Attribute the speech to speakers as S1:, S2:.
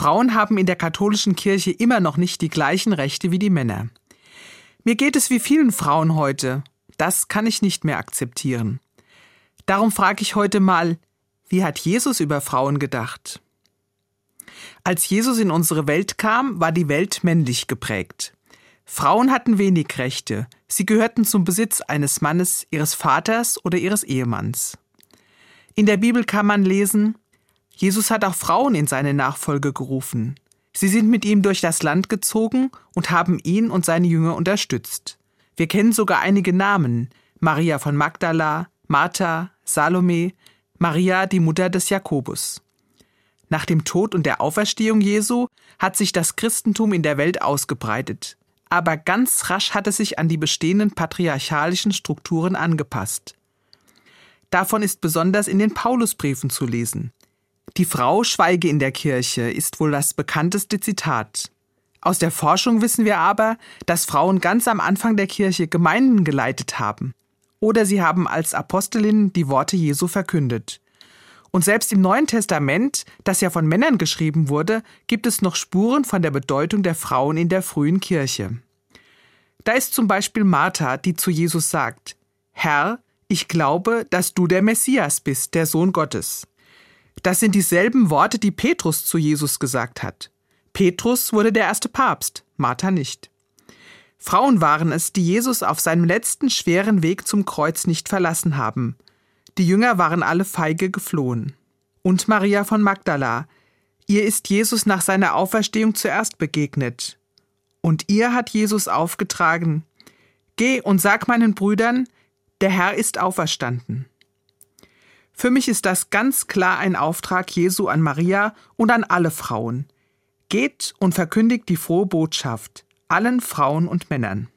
S1: Frauen haben in der katholischen Kirche immer noch nicht die gleichen Rechte wie die Männer. Mir geht es wie vielen Frauen heute. Das kann ich nicht mehr akzeptieren. Darum frage ich heute mal, wie hat Jesus über Frauen gedacht? Als Jesus in unsere Welt kam, war die Welt männlich geprägt. Frauen hatten wenig Rechte. Sie gehörten zum Besitz eines Mannes, ihres Vaters oder ihres Ehemanns. In der Bibel kann man lesen, Jesus hat auch Frauen in seine Nachfolge gerufen. Sie sind mit ihm durch das Land gezogen und haben ihn und seine Jünger unterstützt. Wir kennen sogar einige Namen: Maria von Magdala, Martha, Salome, Maria, die Mutter des Jakobus. Nach dem Tod und der Auferstehung Jesu hat sich das Christentum in der Welt ausgebreitet aber ganz rasch hat es sich an die bestehenden patriarchalischen Strukturen angepasst. Davon ist besonders in den Paulusbriefen zu lesen. Die Frau schweige in der Kirche ist wohl das bekannteste Zitat. Aus der Forschung wissen wir aber, dass Frauen ganz am Anfang der Kirche Gemeinden geleitet haben. Oder sie haben als Apostelinnen die Worte Jesu verkündet. Und selbst im Neuen Testament, das ja von Männern geschrieben wurde, gibt es noch Spuren von der Bedeutung der Frauen in der frühen Kirche. Da ist zum Beispiel Martha, die zu Jesus sagt, Herr, ich glaube, dass du der Messias bist, der Sohn Gottes. Das sind dieselben Worte, die Petrus zu Jesus gesagt hat. Petrus wurde der erste Papst, Martha nicht. Frauen waren es, die Jesus auf seinem letzten schweren Weg zum Kreuz nicht verlassen haben. Die Jünger waren alle feige geflohen. Und Maria von Magdala. Ihr ist Jesus nach seiner Auferstehung zuerst begegnet. Und ihr hat Jesus aufgetragen, Geh und sag meinen Brüdern, der Herr ist auferstanden. Für mich ist das ganz klar ein Auftrag Jesu an Maria und an alle Frauen. Geht und verkündigt die frohe Botschaft allen Frauen und Männern.